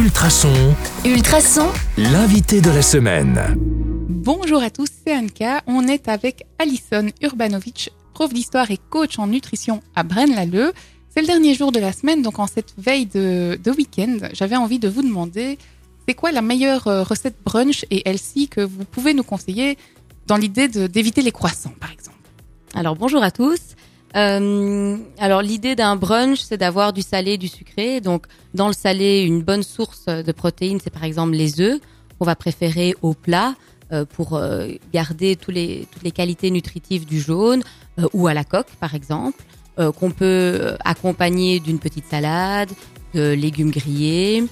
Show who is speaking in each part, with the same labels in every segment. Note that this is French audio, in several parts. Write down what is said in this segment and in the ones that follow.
Speaker 1: Ultrason,
Speaker 2: Ultrason,
Speaker 1: l'invité de la semaine.
Speaker 3: Bonjour à tous, c'est Anka. On est avec Alison Urbanovic, prof d'histoire et coach en nutrition à Braine-l'Alleud. C'est le dernier jour de la semaine, donc en cette veille de, de week-end, j'avais envie de vous demander c'est quoi la meilleure euh, recette brunch et healthy que vous pouvez nous conseiller dans l'idée d'éviter les croissants, par exemple?
Speaker 4: Alors bonjour à tous. Euh, alors l'idée d'un brunch, c'est d'avoir du salé, et du sucré. Donc dans le salé, une bonne source de protéines, c'est par exemple les œufs. On va préférer au plat euh, pour euh, garder les, toutes les qualités nutritives du jaune ou à la coque par exemple, qu'on peut accompagner d'une petite salade, de légumes grillés,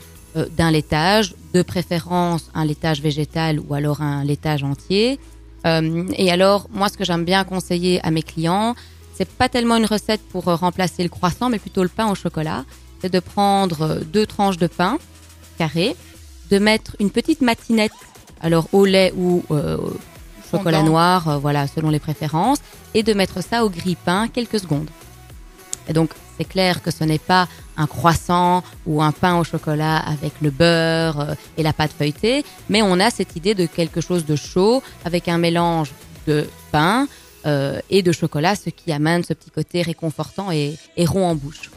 Speaker 4: d'un laitage, de préférence un laitage végétal ou alors un laitage entier. Et alors, moi, ce que j'aime bien conseiller à mes clients, c'est pas tellement une recette pour euh, remplacer le croissant, mais plutôt le pain au chocolat. C'est de prendre euh, deux tranches de pain carré, de mettre une petite matinette, alors au lait ou euh, au chocolat noir, euh, voilà, selon les préférences, et de mettre ça au grille-pain quelques secondes. Et donc, c'est clair que ce n'est pas un croissant ou un pain au chocolat avec le beurre et la pâte feuilletée, mais on a cette idée de quelque chose de chaud avec un mélange de pain euh, et de chocolat, ce qui amène ce petit côté réconfortant et, et rond en bouche.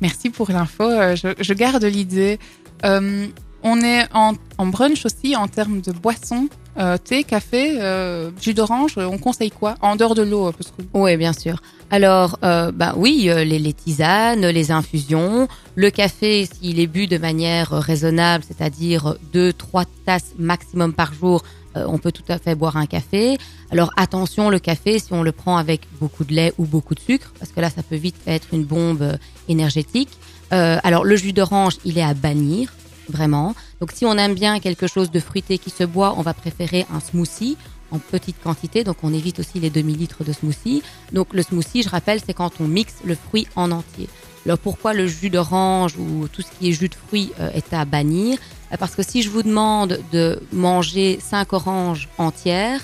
Speaker 3: Merci pour l'info, euh, je, je garde l'idée. Euh, on est en, en brunch aussi en termes de boissons, euh, thé, café, euh, jus d'orange, on conseille quoi En dehors de l'eau, parce que
Speaker 4: Oui, bien sûr. Alors, bah oui, les, les tisanes, les infusions, le café, s'il est bu de manière raisonnable, c'est-à-dire deux, trois tasses maximum par jour, euh, on peut tout à fait boire un café. Alors attention, le café, si on le prend avec beaucoup de lait ou beaucoup de sucre, parce que là, ça peut vite être une bombe euh, énergétique. Euh, alors, le jus d'orange, il est à bannir, vraiment. Donc, si on aime bien quelque chose de fruité qui se boit, on va préférer un smoothie en petite quantité, donc on évite aussi les demi-litres de smoothie. Donc le smoothie, je rappelle, c'est quand on mixe le fruit en entier. Alors pourquoi le jus d'orange ou tout ce qui est jus de fruits euh, est à bannir? Euh, Parce que si je vous demande de manger 5 oranges entières,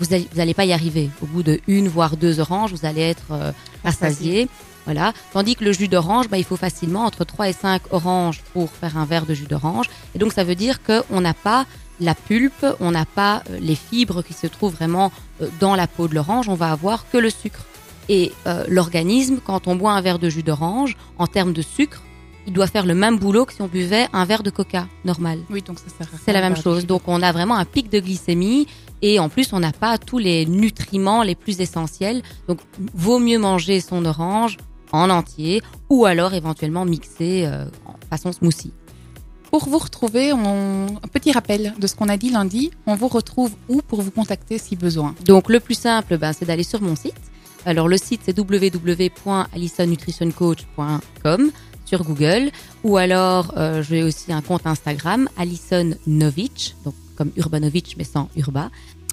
Speaker 4: vous n'allez pas y arriver. Au bout de une voire deux oranges, vous allez être euh, rassasié. Voilà. Tandis que le jus d'orange, bah, il faut facilement entre 3 et 5 oranges pour faire un verre de jus d'orange. Et donc ça veut dire qu'on n'a pas la pulpe, on n'a pas les fibres qui se trouvent vraiment dans la peau de l'orange, on va avoir que le sucre. Et euh, l'organisme, quand on boit un verre de jus d'orange, en termes de sucre, il doit faire le même boulot que si on buvait un verre de coca normal.
Speaker 3: oui, donc ça sert à
Speaker 4: C'est la même chose. Donc on a vraiment un pic de glycémie et en plus on n'a pas tous les nutriments les plus essentiels. Donc vaut mieux manger son orange en entier ou alors éventuellement mixer euh, en façon smoothie.
Speaker 3: Pour vous retrouver, on... un petit rappel de ce qu'on a dit lundi. On vous retrouve où pour vous contacter si besoin
Speaker 4: Donc le plus simple, ben, c'est d'aller sur mon site. Alors le site c'est www.alisonnutritioncoach.com sur Google ou alors euh, j'ai aussi un compte Instagram Alison Novich, donc comme Urbanovic mais sans Urba.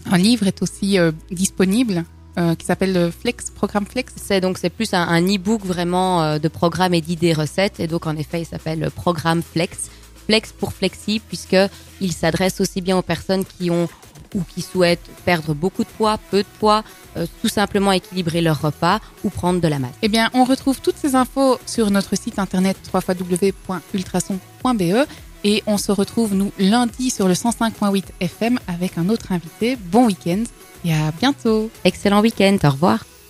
Speaker 3: Un livre est aussi euh, disponible euh, qui s'appelle le Flex, programme Flex.
Speaker 4: C'est donc c'est plus un, un e-book vraiment euh, de programmes et d'idées recettes et donc en effet il s'appelle Programme Flex. Flex pour flexi puisque il s'adresse aussi bien aux personnes qui ont ou qui souhaitent perdre beaucoup de poids, peu de poids, euh, tout simplement équilibrer leur repas ou prendre de la masse.
Speaker 3: Eh bien, on retrouve toutes ces infos sur notre site internet www.ultrason.be et on se retrouve, nous, lundi sur le 105.8 FM avec un autre invité. Bon week-end et à bientôt
Speaker 4: Excellent week-end, au revoir.